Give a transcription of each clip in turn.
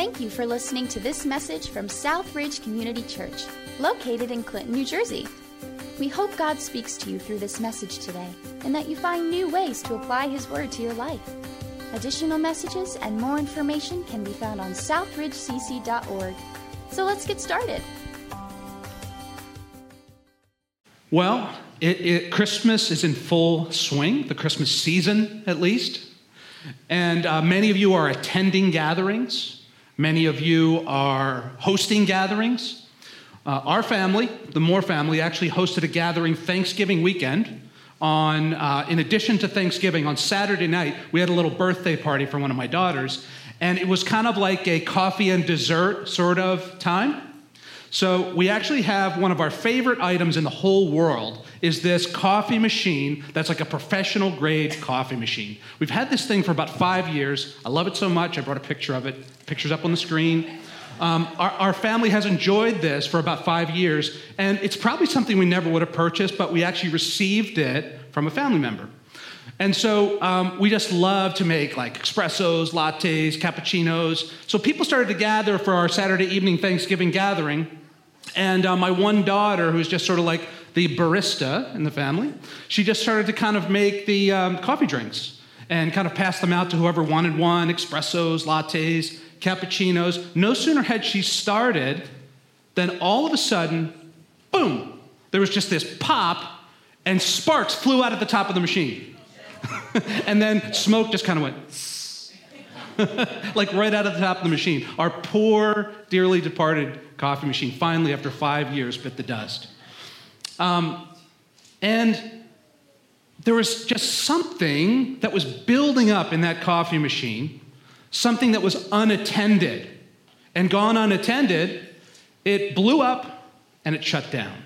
Thank you for listening to this message from Southridge Community Church, located in Clinton, New Jersey. We hope God speaks to you through this message today and that you find new ways to apply His Word to your life. Additional messages and more information can be found on southridgecc.org. So let's get started. Well, it, it, Christmas is in full swing, the Christmas season at least. And uh, many of you are attending gatherings. Many of you are hosting gatherings. Uh, our family, the Moore family, actually hosted a gathering Thanksgiving weekend. On, uh, in addition to Thanksgiving, on Saturday night, we had a little birthday party for one of my daughters, and it was kind of like a coffee and dessert sort of time. So we actually have one of our favorite items in the whole world is this coffee machine that's like a professional grade coffee machine. We've had this thing for about five years. I love it so much. I brought a picture of it. Picture's up on the screen. Um, our, our, family has enjoyed this for about five years, and it's probably something we never would have purchased, but we actually received it from a family member. And so um, we just love to make like espressos, lattes, cappuccinos. So people started to gather for our Saturday evening Thanksgiving gathering. And uh, my one daughter, who's just sort of like the barista in the family, she just started to kind of make the um, coffee drinks and kind of pass them out to whoever wanted one espressos, lattes, cappuccinos. No sooner had she started than all of a sudden, boom, there was just this pop and sparks flew out at the top of the machine. and then smoke just kind of went like right out of the top of the machine. Our poor, dearly departed coffee machine finally, after five years, bit the dust. Um, and there was just something that was building up in that coffee machine, something that was unattended. And gone unattended, it blew up and it shut down.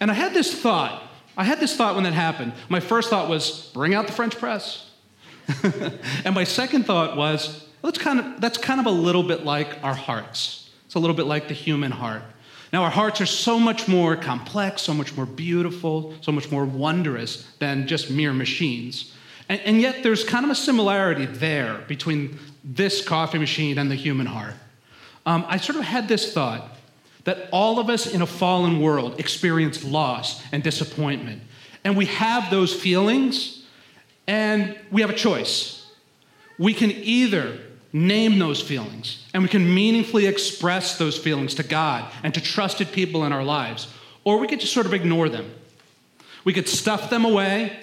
And I had this thought. I had this thought when that happened. My first thought was bring out the French press. and my second thought was that's kind of, that's kind of a little bit like our hearts. It's a little bit like the human heart. Now, our hearts are so much more complex, so much more beautiful, so much more wondrous than just mere machines. And, and yet, there's kind of a similarity there between this coffee machine and the human heart. Um, I sort of had this thought that all of us in a fallen world experience loss and disappointment. And we have those feelings and we have a choice. We can either name those feelings and we can meaningfully express those feelings to God and to trusted people in our lives, or we could just sort of ignore them. We could stuff them away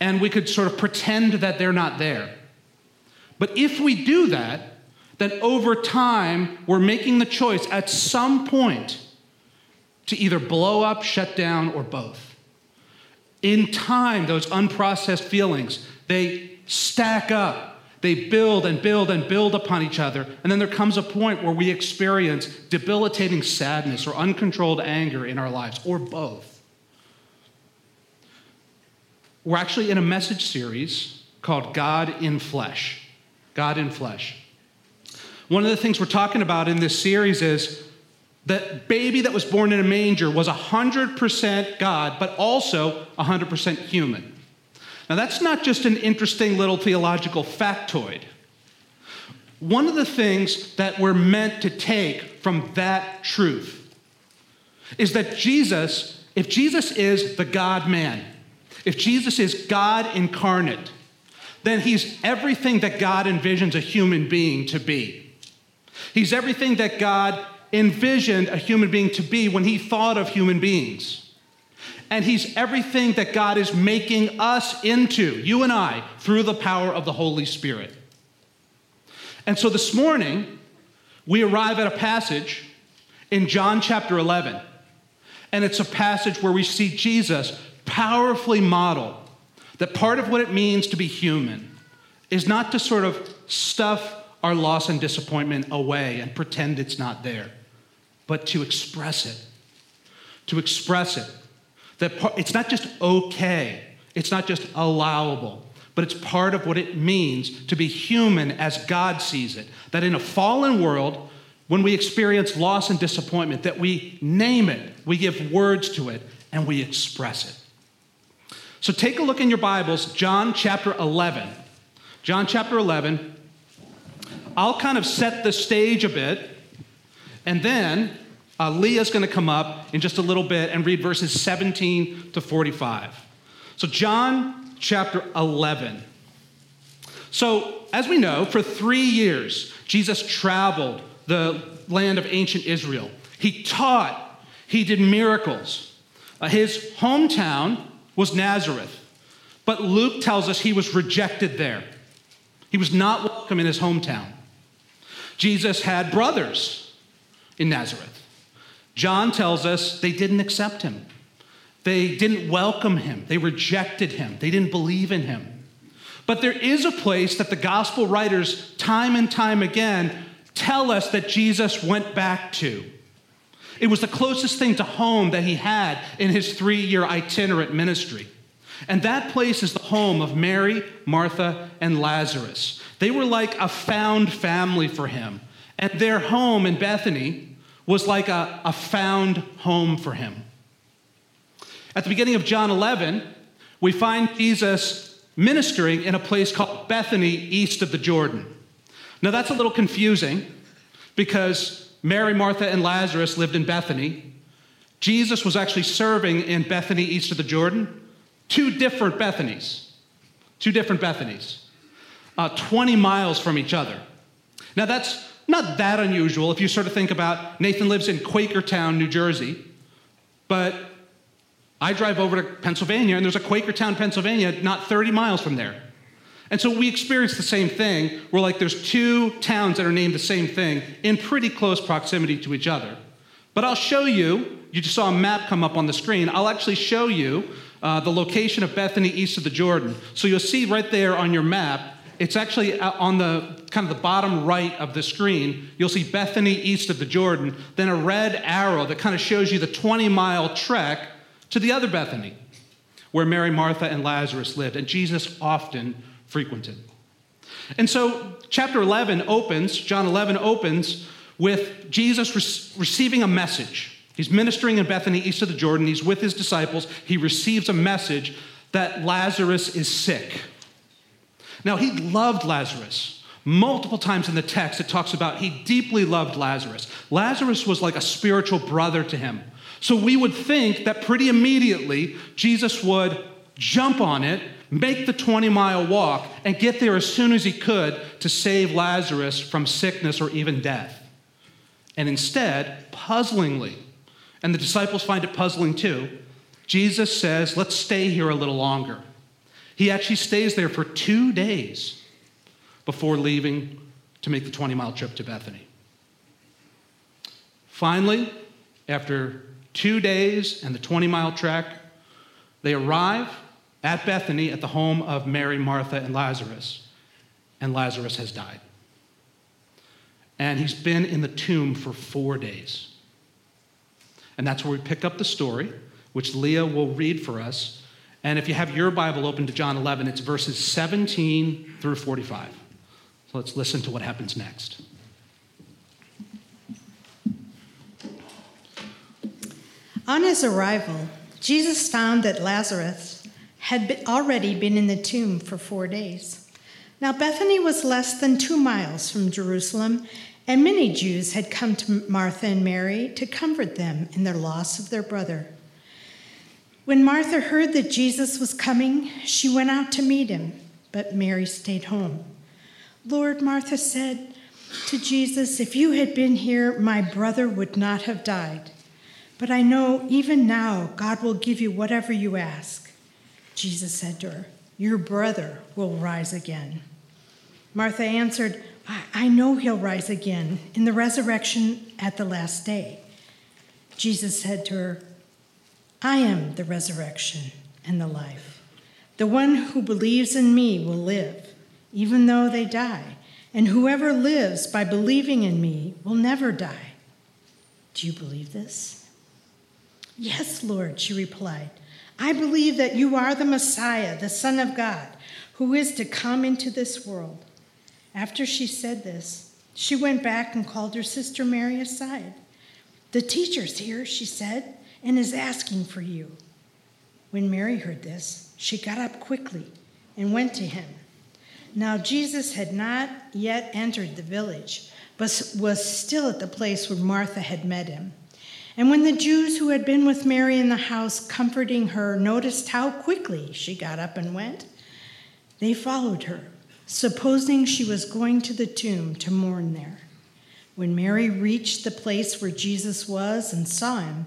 and we could sort of pretend that they're not there. But if we do that, then over time, we're making the choice at some point to either blow up, shut down, or both. In time, those unprocessed feelings, they stack up. They build and build and build upon each other. And then there comes a point where we experience debilitating sadness or uncontrolled anger in our lives, or both. We're actually in a message series called God in Flesh. God in Flesh. One of the things we're talking about in this series is that baby that was born in a manger was 100% God, but also 100% human. Now, that's not just an interesting little theological factoid. One of the things that we're meant to take from that truth is that Jesus, if Jesus is the God man, if Jesus is God incarnate, then he's everything that God envisions a human being to be. He's everything that God envisioned a human being to be when he thought of human beings. And he's everything that God is making us into, you and I, through the power of the Holy Spirit. And so this morning, we arrive at a passage in John chapter 11. And it's a passage where we see Jesus powerfully model that part of what it means to be human is not to sort of stuff our loss and disappointment away and pretend it's not there but to express it. To express it. That it's not just okay, it's not just allowable, but it's part of what it means to be human as God sees it. That in a fallen world, when we experience loss and disappointment, that we name it, we give words to it, and we express it. So take a look in your Bibles, John chapter 11. John chapter 11. I'll kind of set the stage a bit, and then uh, Leah's going to come up in just a little bit and read verses 17 to 45. So, John chapter 11. So, as we know, for three years, Jesus traveled the land of ancient Israel. He taught, he did miracles. Uh, his hometown was Nazareth, but Luke tells us he was rejected there. He was not welcome in his hometown. Jesus had brothers in Nazareth. John tells us they didn't accept him. They didn't welcome him. They rejected him. They didn't believe in him. But there is a place that the gospel writers, time and time again, tell us that Jesus went back to. It was the closest thing to home that he had in his three year itinerant ministry. And that place is the home of Mary, Martha, and Lazarus. They were like a found family for him. And their home in Bethany was like a, a found home for him. At the beginning of John 11, we find Jesus ministering in a place called Bethany, east of the Jordan. Now, that's a little confusing because Mary, Martha, and Lazarus lived in Bethany. Jesus was actually serving in Bethany, east of the Jordan. Two different Bethanies. Two different Bethanies. Uh, 20 miles from each other. Now, that's not that unusual if you sort of think about Nathan lives in Quakertown, New Jersey, but I drive over to Pennsylvania and there's a Quakertown, Pennsylvania, not 30 miles from there. And so we experience the same thing where, like, there's two towns that are named the same thing in pretty close proximity to each other. But I'll show you, you just saw a map come up on the screen. I'll actually show you uh, the location of Bethany east of the Jordan. So you'll see right there on your map, it's actually uh, on the kind of the bottom right of the screen. You'll see Bethany east of the Jordan, then a red arrow that kind of shows you the 20 mile trek to the other Bethany, where Mary, Martha, and Lazarus lived, and Jesus often frequented. And so, chapter 11 opens, John 11 opens with Jesus re- receiving a message. He's ministering in Bethany, east of the Jordan. He's with his disciples. He receives a message that Lazarus is sick. Now, he loved Lazarus. Multiple times in the text, it talks about he deeply loved Lazarus. Lazarus was like a spiritual brother to him. So we would think that pretty immediately Jesus would jump on it, make the 20 mile walk, and get there as soon as he could to save Lazarus from sickness or even death. And instead, puzzlingly, and the disciples find it puzzling too, Jesus says, Let's stay here a little longer. He actually stays there for two days before leaving to make the 20 mile trip to Bethany. Finally, after two days and the 20 mile trek, they arrive at Bethany at the home of Mary, Martha, and Lazarus, and Lazarus has died. And he's been in the tomb for four days. And that's where we pick up the story, which Leah will read for us. And if you have your Bible open to John 11, it's verses 17 through 45. So let's listen to what happens next. On his arrival, Jesus found that Lazarus had already been in the tomb for four days. Now, Bethany was less than two miles from Jerusalem, and many Jews had come to Martha and Mary to comfort them in their loss of their brother. When Martha heard that Jesus was coming, she went out to meet him, but Mary stayed home. Lord, Martha said to Jesus, if you had been here, my brother would not have died. But I know even now God will give you whatever you ask. Jesus said to her, Your brother will rise again. Martha answered, I, I know he'll rise again in the resurrection at the last day. Jesus said to her, I am the resurrection and the life. The one who believes in me will live, even though they die, and whoever lives by believing in me will never die. Do you believe this? Yes, Lord, she replied. I believe that you are the Messiah, the Son of God, who is to come into this world. After she said this, she went back and called her sister Mary aside. The teacher's here, she said, and is asking for you. When Mary heard this, she got up quickly and went to him. Now, Jesus had not yet entered the village, but was still at the place where Martha had met him. And when the Jews who had been with Mary in the house, comforting her, noticed how quickly she got up and went, they followed her, supposing she was going to the tomb to mourn there. When Mary reached the place where Jesus was and saw him,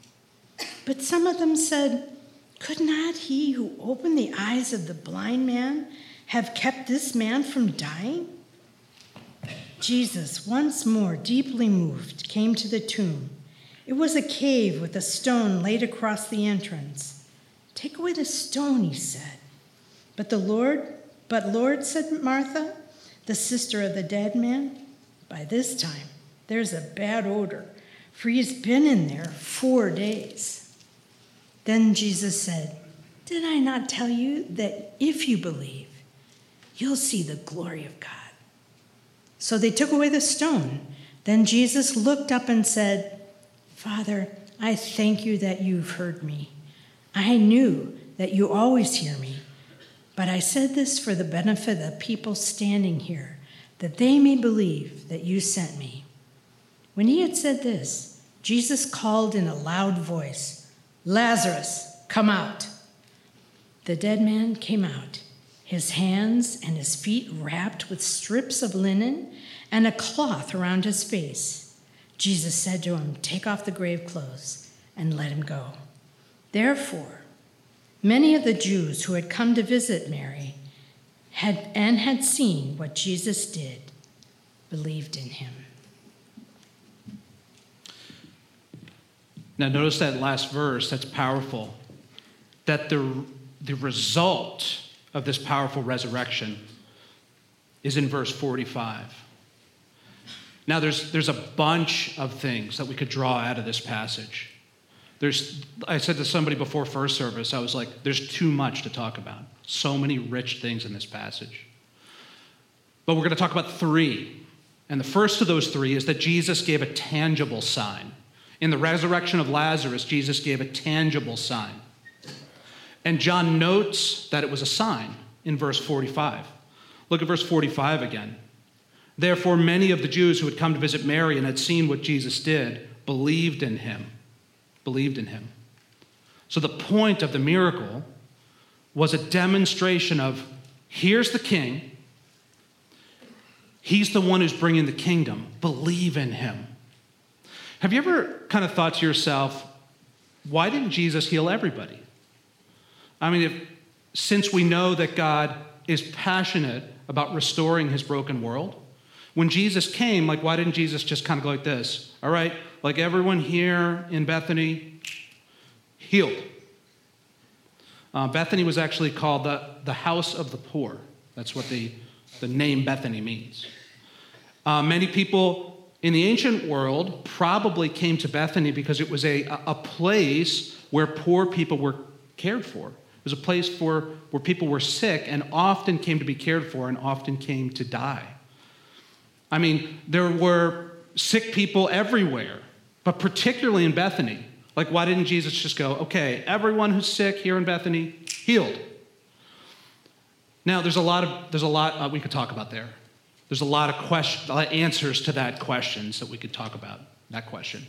But some of them said, Could not he who opened the eyes of the blind man have kept this man from dying? Jesus, once more deeply moved, came to the tomb. It was a cave with a stone laid across the entrance. Take away the stone, he said. But the Lord, but Lord, said Martha, the sister of the dead man, by this time there's a bad odor, for he's been in there four days. Then Jesus said, Did I not tell you that if you believe, you'll see the glory of God? So they took away the stone. Then Jesus looked up and said, Father, I thank you that you've heard me. I knew that you always hear me, but I said this for the benefit of the people standing here, that they may believe that you sent me. When he had said this, Jesus called in a loud voice, Lazarus, come out. The dead man came out, his hands and his feet wrapped with strips of linen and a cloth around his face. Jesus said to him, Take off the grave clothes and let him go. Therefore, many of the Jews who had come to visit Mary had, and had seen what Jesus did believed in him. Now, notice that last verse, that's powerful. That the, the result of this powerful resurrection is in verse 45. Now, there's, there's a bunch of things that we could draw out of this passage. There's, I said to somebody before first service, I was like, there's too much to talk about. So many rich things in this passage. But we're going to talk about three. And the first of those three is that Jesus gave a tangible sign. In the resurrection of Lazarus, Jesus gave a tangible sign. And John notes that it was a sign in verse 45. Look at verse 45 again. Therefore, many of the Jews who had come to visit Mary and had seen what Jesus did believed in him. Believed in him. So, the point of the miracle was a demonstration of here's the king, he's the one who's bringing the kingdom. Believe in him. Have you ever kind of thought to yourself, why didn't Jesus heal everybody? I mean, if, since we know that God is passionate about restoring his broken world, when Jesus came, like, why didn't Jesus just kind of go like this? All right, like everyone here in Bethany, healed. Uh, Bethany was actually called the, the house of the poor. That's what the, the name Bethany means. Uh, many people in the ancient world probably came to Bethany because it was a, a place where poor people were cared for. It was a place for, where people were sick and often came to be cared for and often came to die. I mean, there were sick people everywhere, but particularly in Bethany. Like, why didn't Jesus just go, okay, everyone who's sick here in Bethany, healed? Now, there's a lot of there's a lot uh, we could talk about there. There's a lot of questions, a lot of answers to that questions that we could talk about that question.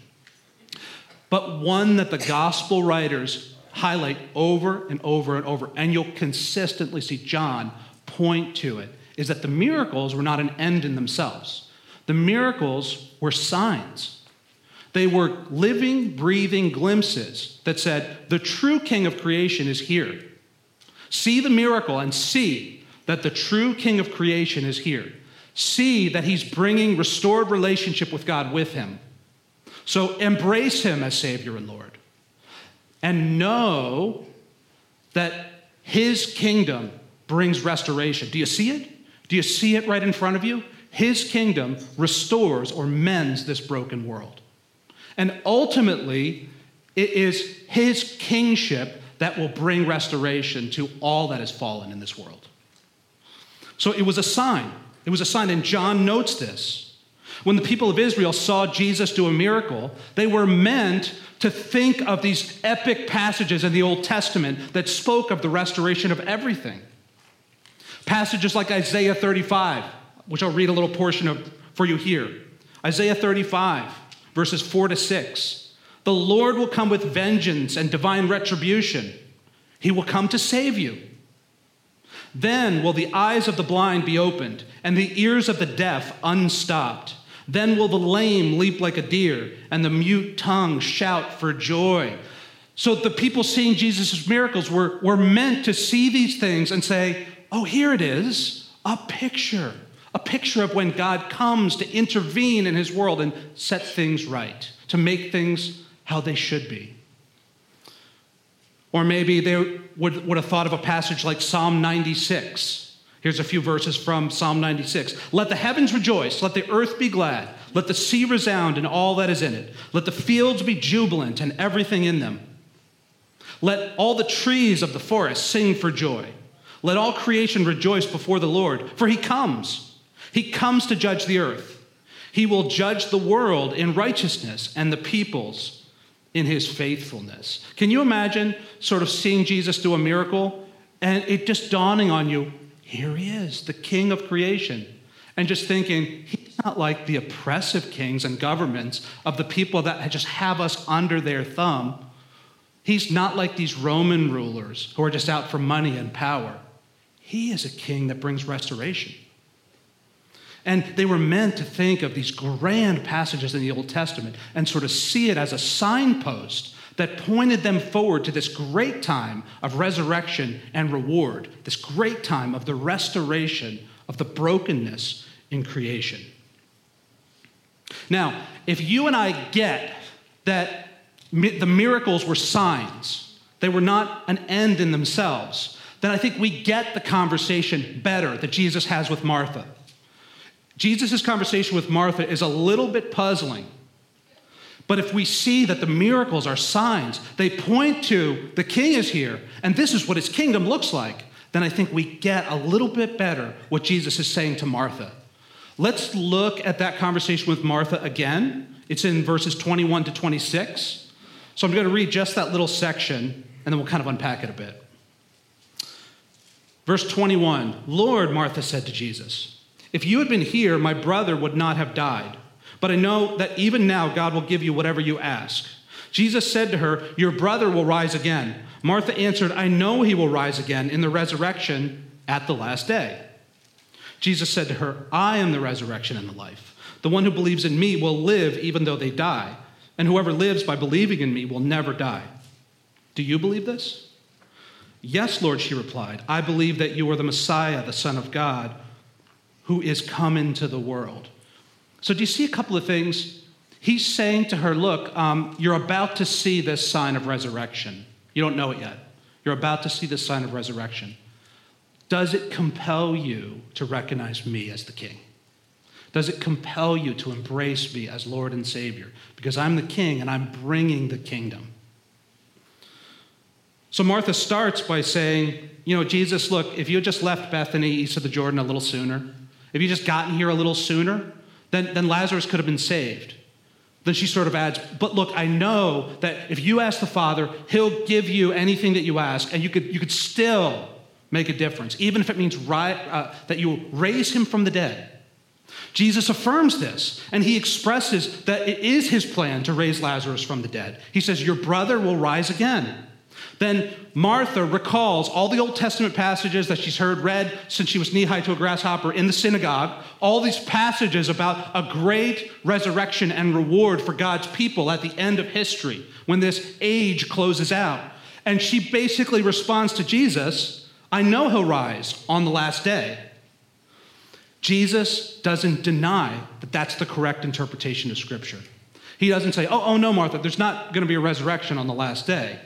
But one that the gospel writers highlight over and over and over, and you'll consistently see John point to it, is that the miracles were not an end in themselves. The miracles were signs. They were living, breathing glimpses that said, the true king of creation is here. See the miracle and see that the true king of creation is here. See that he's bringing restored relationship with God with him. So embrace him as Savior and Lord. And know that his kingdom brings restoration. Do you see it? Do you see it right in front of you? His kingdom restores or mends this broken world. And ultimately, it is his kingship that will bring restoration to all that has fallen in this world. So it was a sign. It was a sign, and John notes this. When the people of Israel saw Jesus do a miracle, they were meant to think of these epic passages in the Old Testament that spoke of the restoration of everything. Passages like Isaiah 35, which I'll read a little portion of for you here. Isaiah 35, verses 4 to 6. The Lord will come with vengeance and divine retribution. He will come to save you. Then will the eyes of the blind be opened, and the ears of the deaf unstopped. Then will the lame leap like a deer, and the mute tongue shout for joy. So the people seeing Jesus' miracles were, were meant to see these things and say, Oh, here it is, a picture. A picture of when God comes to intervene in his world and set things right, to make things how they should be. Or maybe they would, would have thought of a passage like Psalm 96. Here's a few verses from Psalm 96. Let the heavens rejoice, let the earth be glad, let the sea resound and all that is in it, let the fields be jubilant and everything in them. Let all the trees of the forest sing for joy. Let all creation rejoice before the Lord, for he comes. He comes to judge the earth. He will judge the world in righteousness and the peoples in his faithfulness. Can you imagine sort of seeing Jesus do a miracle and it just dawning on you, here he is, the king of creation, and just thinking, he's not like the oppressive kings and governments of the people that just have us under their thumb. He's not like these Roman rulers who are just out for money and power. He is a king that brings restoration. And they were meant to think of these grand passages in the Old Testament and sort of see it as a signpost that pointed them forward to this great time of resurrection and reward, this great time of the restoration of the brokenness in creation. Now, if you and I get that the miracles were signs, they were not an end in themselves, then I think we get the conversation better that Jesus has with Martha. Jesus' conversation with Martha is a little bit puzzling. But if we see that the miracles are signs, they point to the king is here, and this is what his kingdom looks like, then I think we get a little bit better what Jesus is saying to Martha. Let's look at that conversation with Martha again. It's in verses 21 to 26. So I'm going to read just that little section, and then we'll kind of unpack it a bit. Verse 21 Lord, Martha said to Jesus, if you had been here, my brother would not have died. But I know that even now God will give you whatever you ask. Jesus said to her, Your brother will rise again. Martha answered, I know he will rise again in the resurrection at the last day. Jesus said to her, I am the resurrection and the life. The one who believes in me will live even though they die, and whoever lives by believing in me will never die. Do you believe this? Yes, Lord, she replied. I believe that you are the Messiah, the Son of God who is come into the world. So, do you see a couple of things? He's saying to her, Look, um, you're about to see this sign of resurrection. You don't know it yet. You're about to see this sign of resurrection. Does it compel you to recognize me as the king? Does it compel you to embrace me as Lord and Savior? Because I'm the king and I'm bringing the kingdom. So Martha starts by saying, You know, Jesus, look, if you had just left Bethany east of the Jordan a little sooner, if you just gotten here a little sooner, then, then Lazarus could have been saved. Then she sort of adds, But look, I know that if you ask the Father, He'll give you anything that you ask, and you could, you could still make a difference, even if it means ri- uh, that you raise Him from the dead. Jesus affirms this, and he expresses that it is his plan to raise Lazarus from the dead. He says, Your brother will rise again. Then Martha recalls all the Old Testament passages that she's heard read since she was knee high to a grasshopper in the synagogue, all these passages about a great resurrection and reward for God's people at the end of history when this age closes out. And she basically responds to Jesus I know he'll rise on the last day. Jesus doesn't deny that that's the correct interpretation of Scripture. He doesn't say, oh, oh no, Martha, there's not going to be a resurrection on the last day.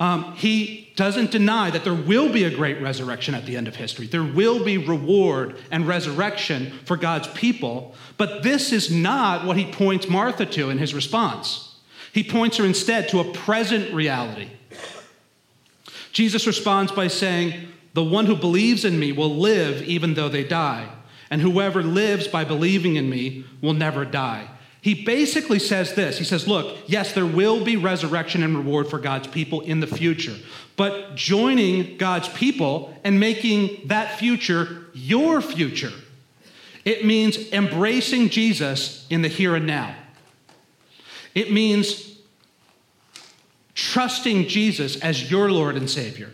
Um, he doesn't deny that there will be a great resurrection at the end of history. There will be reward and resurrection for God's people. But this is not what he points Martha to in his response. He points her instead to a present reality. Jesus responds by saying, The one who believes in me will live even though they die, and whoever lives by believing in me will never die. He basically says this He says, Look, yes, there will be resurrection and reward for God's people in the future, but joining God's people and making that future your future, it means embracing Jesus in the here and now. It means trusting Jesus as your Lord and Savior.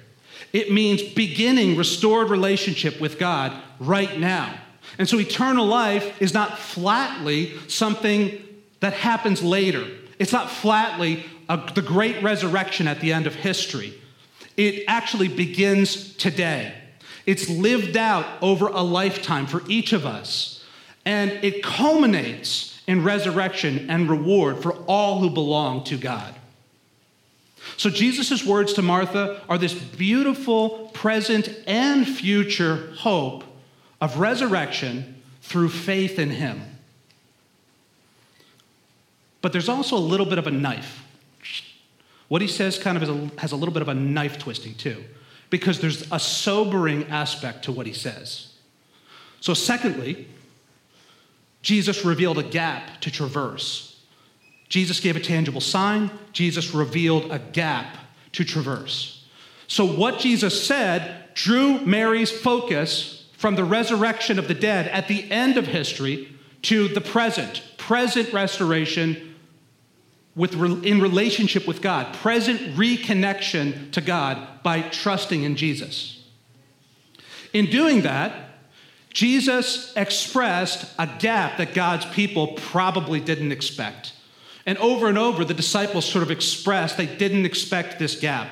It means beginning restored relationship with God right now. And so eternal life is not flatly something that happens later. It's not flatly a, the great resurrection at the end of history. It actually begins today. It's lived out over a lifetime for each of us. And it culminates in resurrection and reward for all who belong to God. So Jesus' words to Martha are this beautiful present and future hope of resurrection through faith in him. But there's also a little bit of a knife. What he says kind of has a little bit of a knife twisting too, because there's a sobering aspect to what he says. So, secondly, Jesus revealed a gap to traverse. Jesus gave a tangible sign, Jesus revealed a gap to traverse. So, what Jesus said drew Mary's focus from the resurrection of the dead at the end of history to the present, present restoration with, in relationship with God, present reconnection to God by trusting in Jesus. In doing that, Jesus expressed a gap that God's people probably didn't expect. And over and over, the disciples sort of expressed they didn't expect this gap.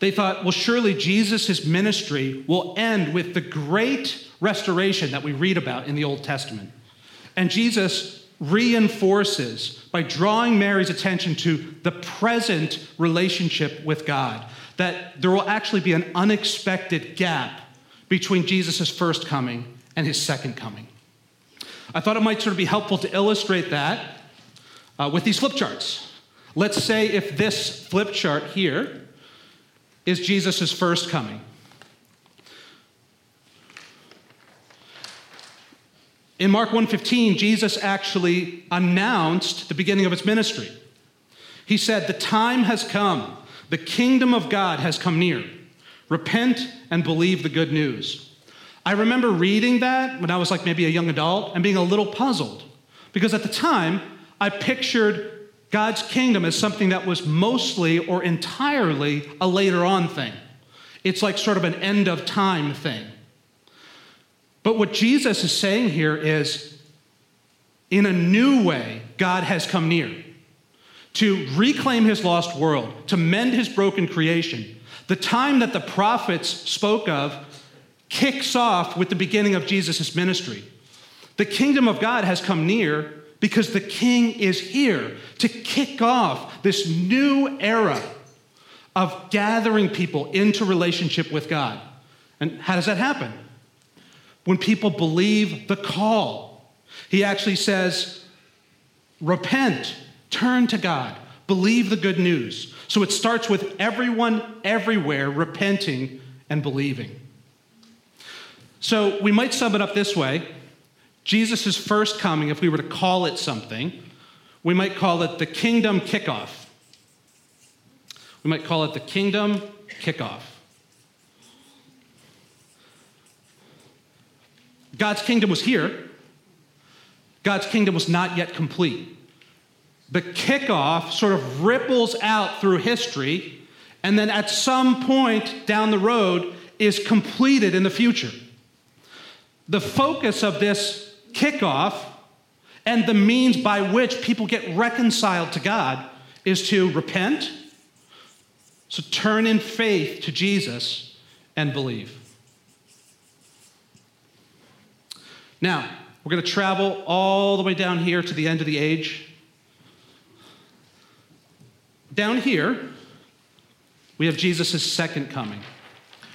They thought, well, surely Jesus' ministry will end with the great restoration that we read about in the Old Testament. And Jesus reinforces by drawing Mary's attention to the present relationship with God that there will actually be an unexpected gap between Jesus' first coming and his second coming. I thought it might sort of be helpful to illustrate that uh, with these flip charts. Let's say if this flip chart here is Jesus' first coming. In Mark 1:15, Jesus actually announced the beginning of his ministry. He said, "The time has come. The kingdom of God has come near. Repent and believe the good news." I remember reading that when I was like maybe a young adult and being a little puzzled because at the time I pictured God's kingdom as something that was mostly or entirely a later on thing. It's like sort of an end of time thing. But what Jesus is saying here is in a new way, God has come near to reclaim his lost world, to mend his broken creation. The time that the prophets spoke of kicks off with the beginning of Jesus' ministry. The kingdom of God has come near because the king is here to kick off this new era of gathering people into relationship with God. And how does that happen? When people believe the call. He actually says, repent, turn to God, believe the good news. So it starts with everyone everywhere repenting and believing. So we might sum it up this way Jesus' first coming, if we were to call it something, we might call it the kingdom kickoff. We might call it the kingdom kickoff. God's kingdom was here, God's kingdom was not yet complete. The kickoff sort of ripples out through history, and then at some point down the road is completed in the future. The focus of this kickoff and the means by which people get reconciled to God is to repent, so turn in faith to Jesus and believe. Now, we're going to travel all the way down here to the end of the age. Down here, we have Jesus' second coming.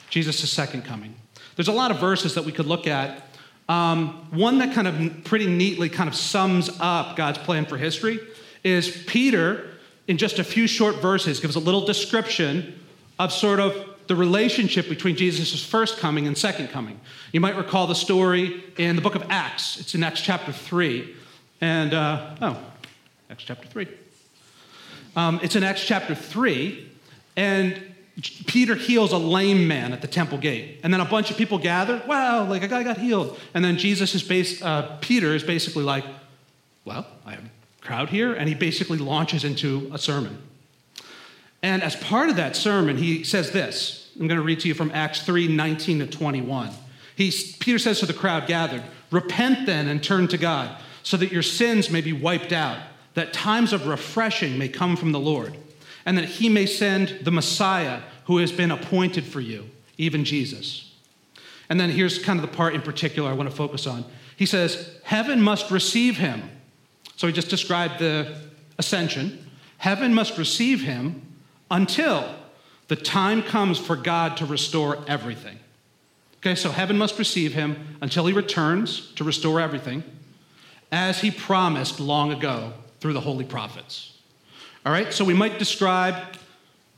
Jesus' second coming. There's a lot of verses that we could look at. Um, one that kind of pretty neatly kind of sums up God's plan for history is Peter, in just a few short verses, gives a little description of sort of the relationship between Jesus' first coming and second coming. You might recall the story in the book of Acts. It's in Acts chapter 3. And, uh, oh, Acts chapter 3. Um, it's in Acts chapter 3. And Peter heals a lame man at the temple gate. And then a bunch of people gather. Wow, like a guy got healed. And then Jesus is based, uh, Peter is basically like, well, I have a crowd here. And he basically launches into a sermon. And as part of that sermon, he says this. I'm going to read to you from Acts 3 19 to 21. He, Peter says to the crowd gathered, Repent then and turn to God, so that your sins may be wiped out, that times of refreshing may come from the Lord and that he may send the Messiah who has been appointed for you, even Jesus. And then here's kind of the part in particular I want to focus on. He says, Heaven must receive him. So he just described the ascension. Heaven must receive him until the time comes for God to restore everything. Okay, so heaven must receive him until he returns to restore everything, as he promised long ago through the holy prophets. All right, so we might describe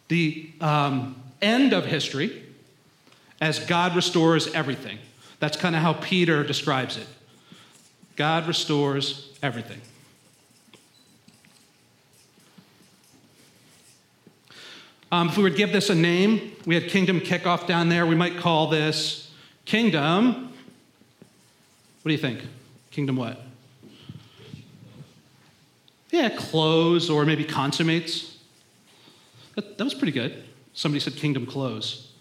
the um, end of history as God restores everything. That's kind of how Peter describes it. God restores everything. Um, if we would give this a name, we had Kingdom Kickoff down there. We might call this Kingdom. What do you think? Kingdom what? Yeah, close or maybe consummates. That, that was pretty good. Somebody said kingdom close.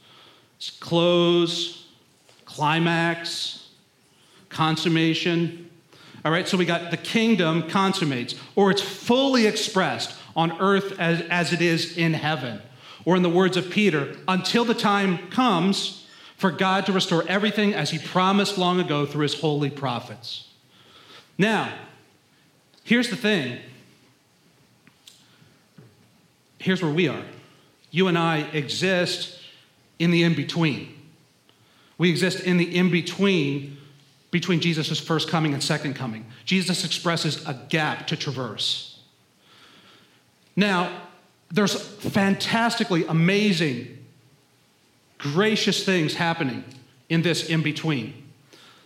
It's close, climax, consummation. All right, so we got the kingdom consummates, or it's fully expressed on earth as, as it is in heaven. Or, in the words of Peter, until the time comes for God to restore everything as he promised long ago through his holy prophets. Now, here's the thing here's where we are. You and I exist in the in between. We exist in the in between between Jesus' first coming and second coming. Jesus expresses a gap to traverse. Now, there's fantastically amazing, gracious things happening in this in between.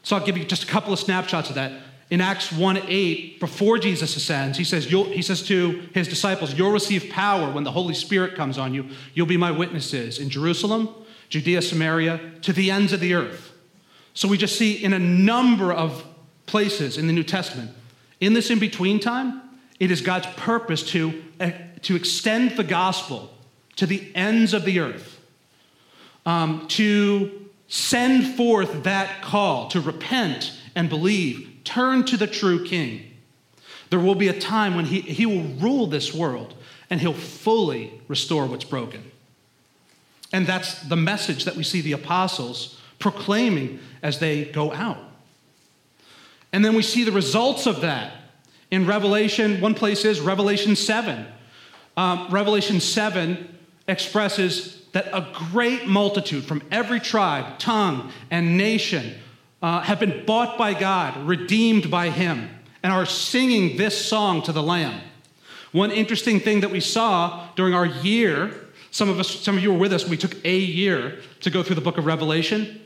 So I'll give you just a couple of snapshots of that in Acts 1 8, before Jesus ascends, he says, he says to his disciples, You'll receive power when the Holy Spirit comes on you. You'll be my witnesses in Jerusalem, Judea, Samaria, to the ends of the earth. So we just see in a number of places in the New Testament, in this in between time, it is God's purpose to, to extend the gospel to the ends of the earth, um, to send forth that call to repent and believe Turn to the true king. There will be a time when he, he will rule this world and he'll fully restore what's broken. And that's the message that we see the apostles proclaiming as they go out. And then we see the results of that in Revelation. One place is Revelation 7. Um, Revelation 7 expresses that a great multitude from every tribe, tongue, and nation uh, have been bought by God, redeemed by Him, and are singing this song to the Lamb. One interesting thing that we saw during our year, some of us, some of you were with us, we took a year to go through the book of Revelation.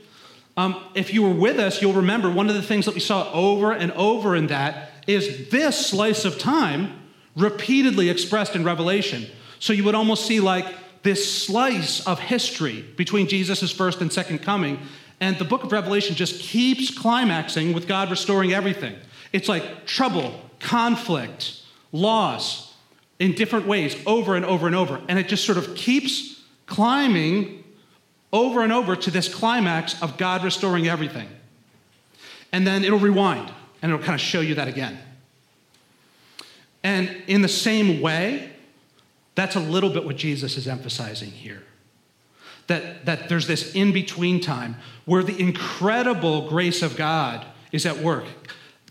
Um, if you were with us, you'll remember one of the things that we saw over and over in that is this slice of time repeatedly expressed in Revelation. So you would almost see like this slice of history between Jesus' first and second coming and the book of Revelation just keeps climaxing with God restoring everything. It's like trouble, conflict, loss in different ways over and over and over. And it just sort of keeps climbing over and over to this climax of God restoring everything. And then it'll rewind and it'll kind of show you that again. And in the same way, that's a little bit what Jesus is emphasizing here that, that there's this in between time where the incredible grace of God is at work.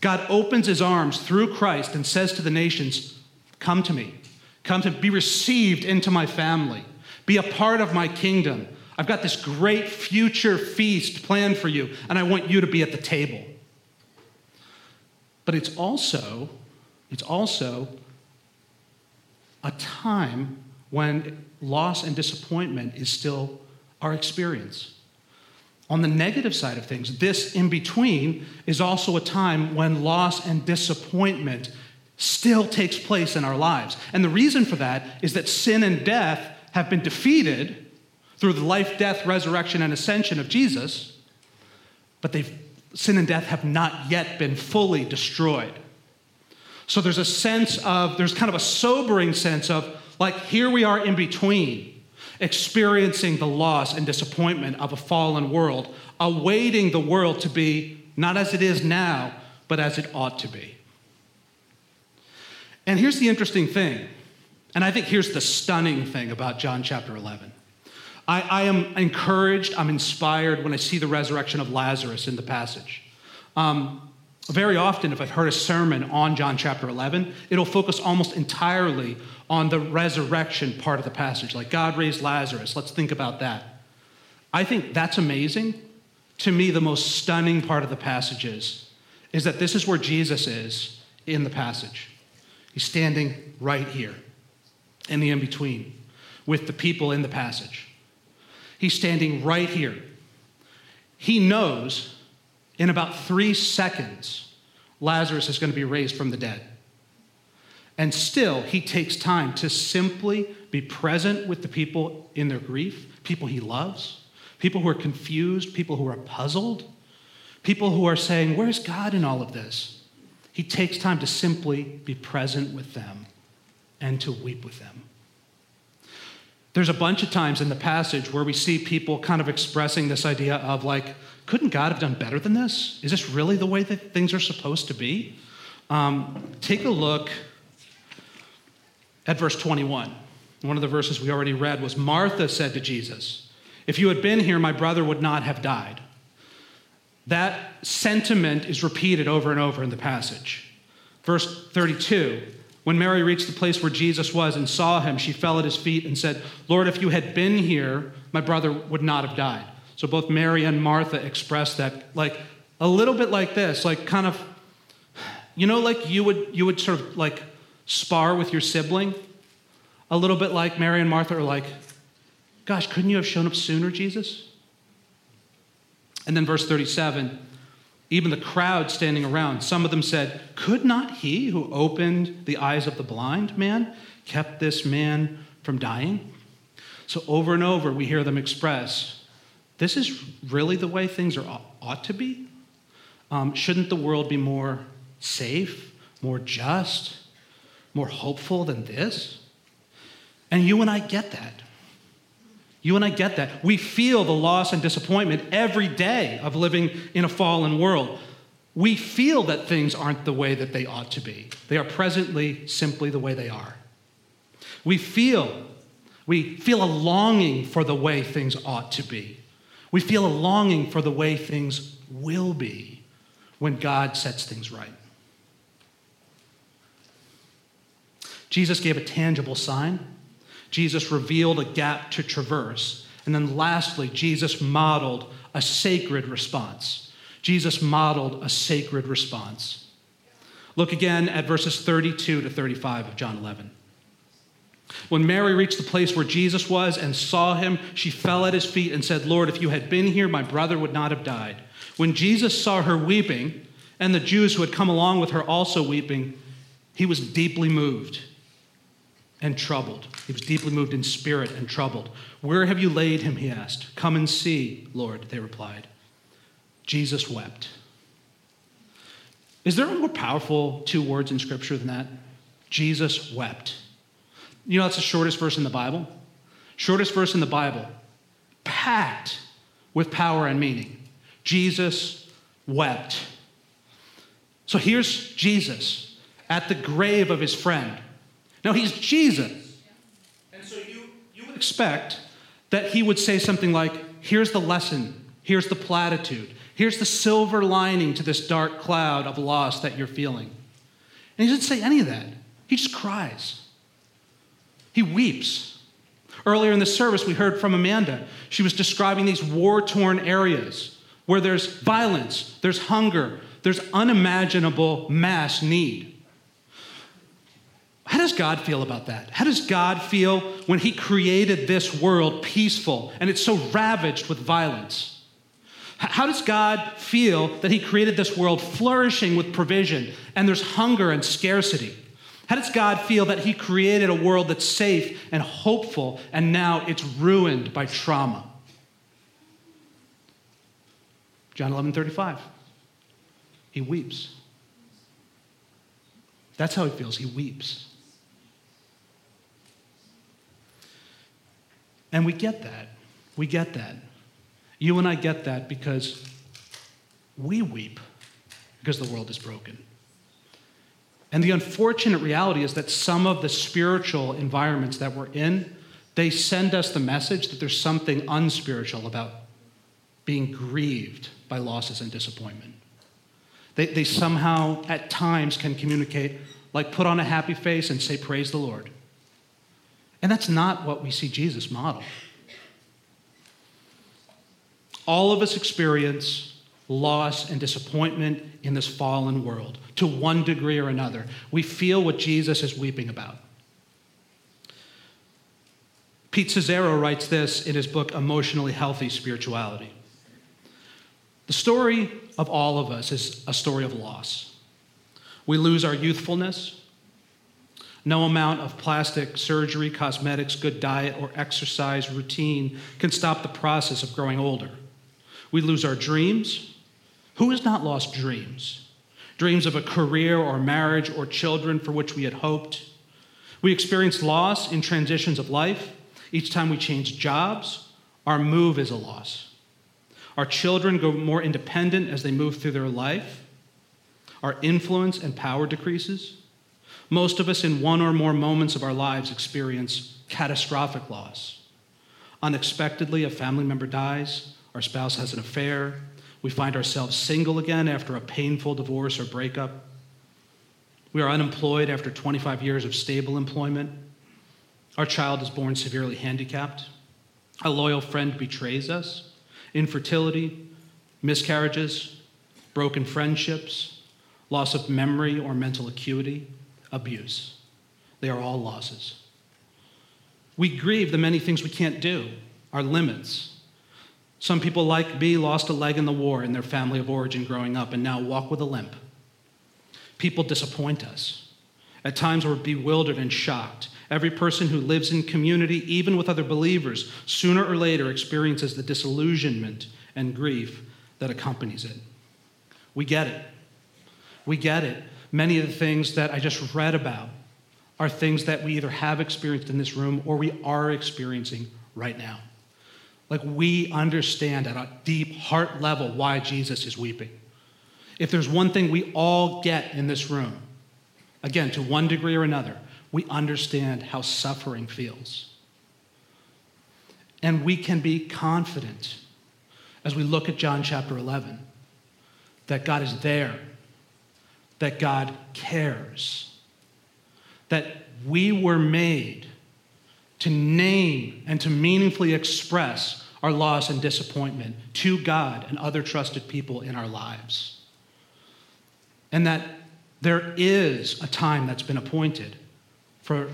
God opens his arms through Christ and says to the nations, Come to me. Come to be received into my family. Be a part of my kingdom. I've got this great future feast planned for you, and I want you to be at the table. But it's also, it's also a time when loss and disappointment is still our experience. On the negative side of things, this in between is also a time when loss and disappointment still takes place in our lives. And the reason for that is that sin and death have been defeated through the life, death, resurrection, and ascension of Jesus, but sin and death have not yet been fully destroyed. So there's a sense of, there's kind of a sobering sense of, like, here we are in between, experiencing the loss and disappointment of a fallen world, awaiting the world to be not as it is now, but as it ought to be. And here's the interesting thing, and I think here's the stunning thing about John chapter 11. I, I am encouraged, I'm inspired when I see the resurrection of Lazarus in the passage. Um, very often, if I've heard a sermon on John chapter 11, it'll focus almost entirely on the resurrection part of the passage, like God raised Lazarus. Let's think about that. I think that's amazing. To me, the most stunning part of the passage is, is that this is where Jesus is in the passage. He's standing right here in the in between with the people in the passage. He's standing right here. He knows in about three seconds Lazarus is going to be raised from the dead. And still, he takes time to simply be present with the people in their grief, people he loves, people who are confused, people who are puzzled, people who are saying, Where's God in all of this? He takes time to simply be present with them and to weep with them. There's a bunch of times in the passage where we see people kind of expressing this idea of, like, couldn't God have done better than this? Is this really the way that things are supposed to be? Um, take a look at verse 21. One of the verses we already read was Martha said to Jesus, If you had been here, my brother would not have died. That sentiment is repeated over and over in the passage. Verse 32 When Mary reached the place where Jesus was and saw him, she fell at his feet and said, Lord, if you had been here, my brother would not have died. So both Mary and Martha express that, like a little bit like this, like kind of, you know, like you would you would sort of like spar with your sibling, a little bit like Mary and Martha are like, gosh, couldn't you have shown up sooner, Jesus? And then verse 37 even the crowd standing around, some of them said, Could not he who opened the eyes of the blind man kept this man from dying? So over and over, we hear them express, This is really the way things are, ought to be? Um, shouldn't the world be more safe, more just, more hopeful than this? And you and I get that. You and I get that. We feel the loss and disappointment every day of living in a fallen world. We feel that things aren't the way that they ought to be. They are presently simply the way they are. We feel we feel a longing for the way things ought to be. We feel a longing for the way things will be when God sets things right. Jesus gave a tangible sign Jesus revealed a gap to traverse. And then lastly, Jesus modeled a sacred response. Jesus modeled a sacred response. Look again at verses 32 to 35 of John 11. When Mary reached the place where Jesus was and saw him, she fell at his feet and said, Lord, if you had been here, my brother would not have died. When Jesus saw her weeping, and the Jews who had come along with her also weeping, he was deeply moved and troubled. He was deeply moved in spirit and troubled. Where have you laid him? He asked. Come and see, Lord, they replied. Jesus wept. Is there a more powerful two words in Scripture than that? Jesus wept. You know, that's the shortest verse in the Bible. Shortest verse in the Bible, packed with power and meaning. Jesus wept. So here's Jesus at the grave of his friend now, he's Jesus. And so you, you would expect that he would say something like, Here's the lesson, here's the platitude, here's the silver lining to this dark cloud of loss that you're feeling. And he doesn't say any of that. He just cries. He weeps. Earlier in the service, we heard from Amanda. She was describing these war torn areas where there's violence, there's hunger, there's unimaginable mass need. How does God feel about that? How does God feel when He created this world peaceful and it's so ravaged with violence? How does God feel that He created this world flourishing with provision and there's hunger and scarcity? How does God feel that He created a world that's safe and hopeful and now it's ruined by trauma? John 11 35. He weeps. That's how he feels. He weeps. And we get that. We get that. You and I get that because we weep because the world is broken. And the unfortunate reality is that some of the spiritual environments that we're in, they send us the message that there's something unspiritual about being grieved by losses and disappointment. They, they somehow, at times, can communicate, like put on a happy face and say, Praise the Lord. And that's not what we see Jesus model. All of us experience loss and disappointment in this fallen world to one degree or another. We feel what Jesus is weeping about. Pete Scazzero writes this in his book, Emotionally Healthy Spirituality. The story of all of us is a story of loss. We lose our youthfulness. No amount of plastic surgery, cosmetics, good diet, or exercise routine can stop the process of growing older. We lose our dreams. Who has not lost dreams? Dreams of a career or marriage or children for which we had hoped. We experience loss in transitions of life. Each time we change jobs, our move is a loss. Our children go more independent as they move through their life. Our influence and power decreases. Most of us, in one or more moments of our lives, experience catastrophic loss. Unexpectedly, a family member dies, our spouse has an affair, we find ourselves single again after a painful divorce or breakup. We are unemployed after 25 years of stable employment. Our child is born severely handicapped. A loyal friend betrays us. Infertility, miscarriages, broken friendships, loss of memory or mental acuity, abuse. They are all losses. We grieve the many things we can't do, our limits. Some people, like me, lost a leg in the war in their family of origin growing up and now walk with a limp. People disappoint us. At times, we're bewildered and shocked. Every person who lives in community, even with other believers, sooner or later experiences the disillusionment and grief that accompanies it. We get it. We get it. Many of the things that I just read about are things that we either have experienced in this room or we are experiencing right now. Like we understand at a deep heart level why Jesus is weeping. If there's one thing we all get in this room, again, to one degree or another, we understand how suffering feels. And we can be confident as we look at John chapter 11 that God is there, that God cares, that we were made to name and to meaningfully express our loss and disappointment to God and other trusted people in our lives. And that there is a time that's been appointed for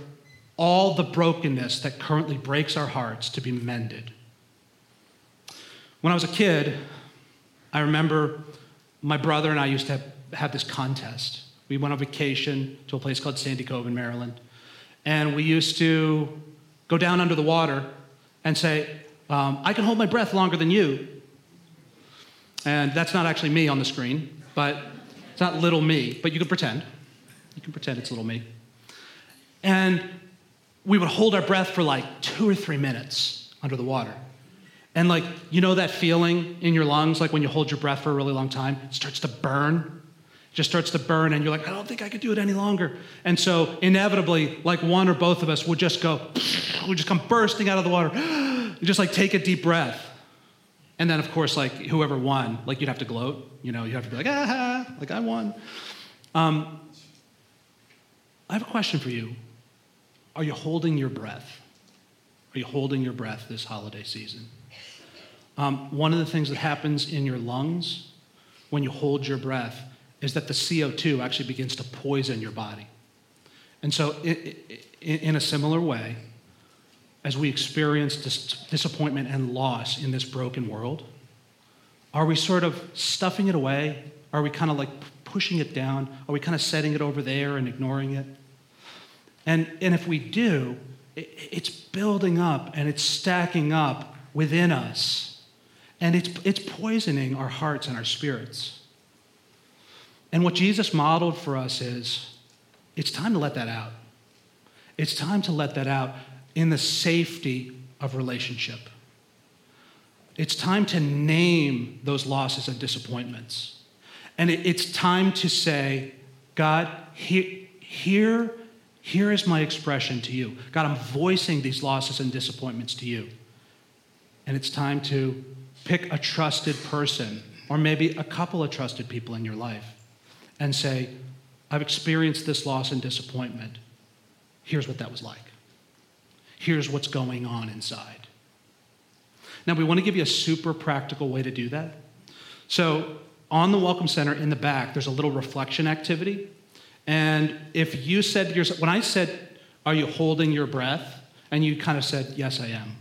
all the brokenness that currently breaks our hearts to be mended. When I was a kid, I remember my brother and I used to have, have this contest. We went on vacation to a place called Sandy Cove in Maryland. And we used to go down under the water and say, um, I can hold my breath longer than you. And that's not actually me on the screen, but it's not little me, but you can pretend. You can pretend it's little me. And we would hold our breath for like two or three minutes under the water. And like, you know that feeling in your lungs, like when you hold your breath for a really long time, it starts to burn just starts to burn and you're like, I don't think I could do it any longer. And so inevitably, like one or both of us would just go, would just come bursting out of the water. just like take a deep breath. And then of course, like whoever won, like you'd have to gloat, you know, you have to be like, ah, like I won. Um, I have a question for you. Are you holding your breath? Are you holding your breath this holiday season? Um, one of the things that happens in your lungs when you hold your breath is that the CO2 actually begins to poison your body. And so, in a similar way, as we experience dis- disappointment and loss in this broken world, are we sort of stuffing it away? Are we kind of like pushing it down? Are we kind of setting it over there and ignoring it? And, and if we do, it, it's building up and it's stacking up within us. And it's, it's poisoning our hearts and our spirits. And what Jesus modeled for us is it's time to let that out. It's time to let that out in the safety of relationship. It's time to name those losses and disappointments. And it's time to say, God, here, here, is my expression to you. God, I'm voicing these losses and disappointments to you. And it's time to pick a trusted person, or maybe a couple of trusted people in your life, and say, I've experienced this loss and disappointment. Here's what that was like. Here's what's going on inside. Now, we want to give you a super practical way to do that. So, on the Welcome Center in the back, there's a little reflection activity. And if you said to yourself, when I said, Are you holding your breath? And you kind of said, Yes, I am.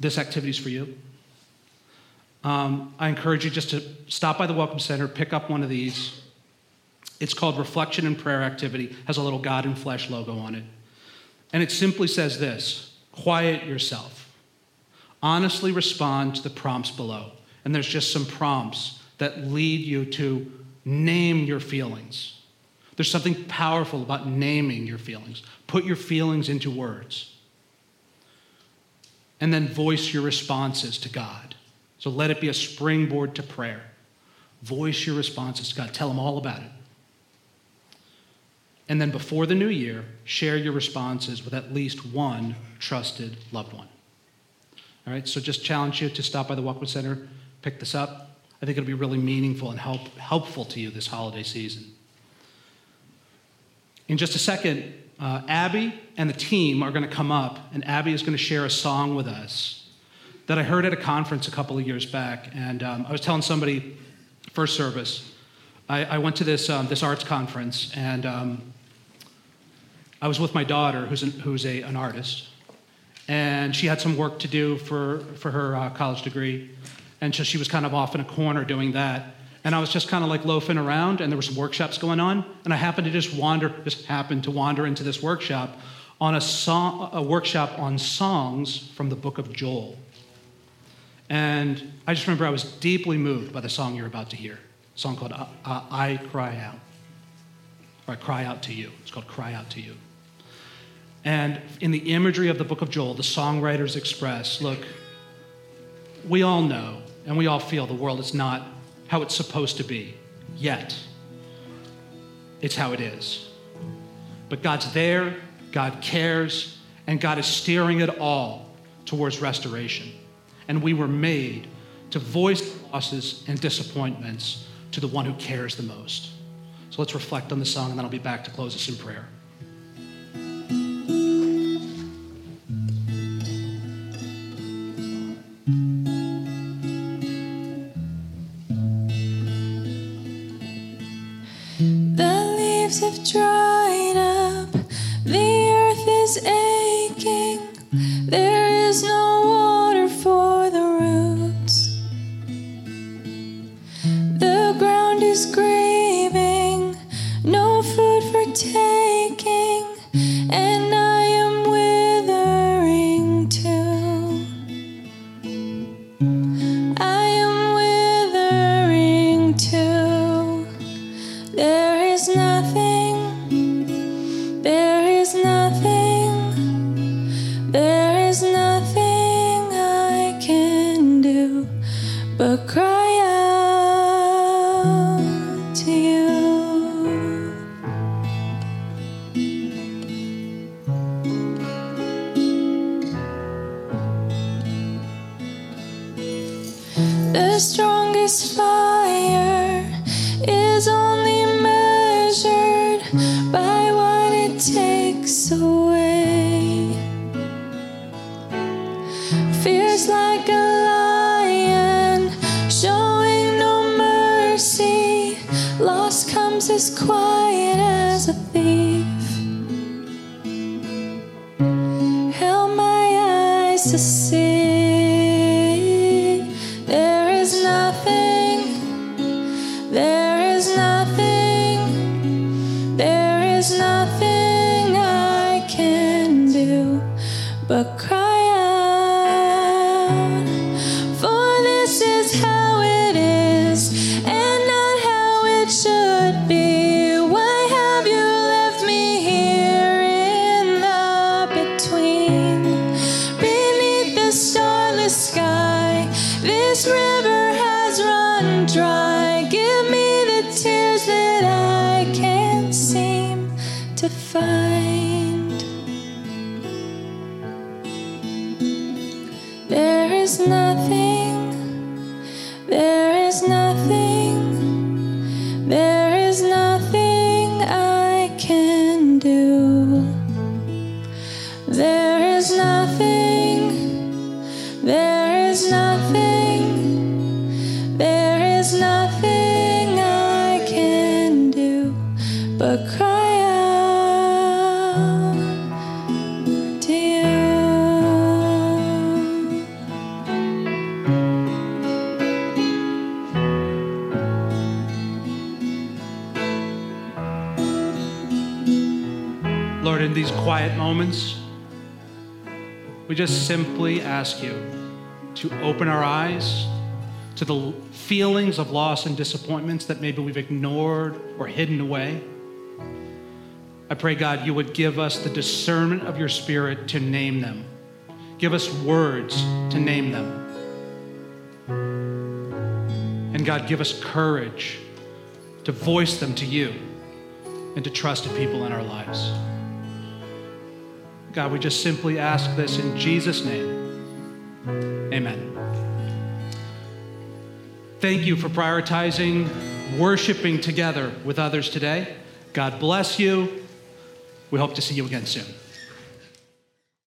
This activity is for you. Um, I encourage you just to stop by the Welcome Center, pick up one of these. It's called Reflection and Prayer Activity, has a little God in Flesh logo on it. And it simply says this quiet yourself. Honestly respond to the prompts below. And there's just some prompts that lead you to name your feelings. There's something powerful about naming your feelings. Put your feelings into words. And then voice your responses to God. So let it be a springboard to prayer. Voice your responses to God. Tell Him all about it. And then before the new year, share your responses with at least one trusted loved one. All right, so just challenge you to stop by the Welcome Center, pick this up. I think it'll be really meaningful and help, helpful to you this holiday season. In just a second, uh, Abby and the team are going to come up, and Abby is going to share a song with us that I heard at a conference a couple of years back. And um, I was telling somebody, first service, I, I went to this, um, this arts conference, and um, I was with my daughter, who's, an, who's a, an artist and she had some work to do for, for her uh, college degree. And so she was kind of off in a corner doing that. And I was just kind of like loafing around, and there were some workshops going on. And I happened to just wander, just happened to wander into this workshop on a, song, a workshop on songs from the book of Joel. And I just remember I was deeply moved by the song you're about to hear, a song called uh, uh, I Cry Out, or I Cry Out to You. It's called Cry Out to You. And in the imagery of the book of Joel, the songwriters express look, we all know and we all feel the world is not how it's supposed to be yet. It's how it is. But God's there, God cares, and God is steering it all towards restoration. And we were made to voice losses and disappointments to the one who cares the most. So let's reflect on the song, and then I'll be back to close us in prayer. But cry There is nothing, we just simply ask you to open our eyes to the feelings of loss and disappointments that maybe we've ignored or hidden away. I pray, God, you would give us the discernment of your spirit to name them. Give us words to name them. And God, give us courage to voice them to you and to trusted people in our lives. God, we just simply ask this in Jesus' name. Amen. Thank you for prioritizing worshiping together with others today. God bless you. We hope to see you again soon.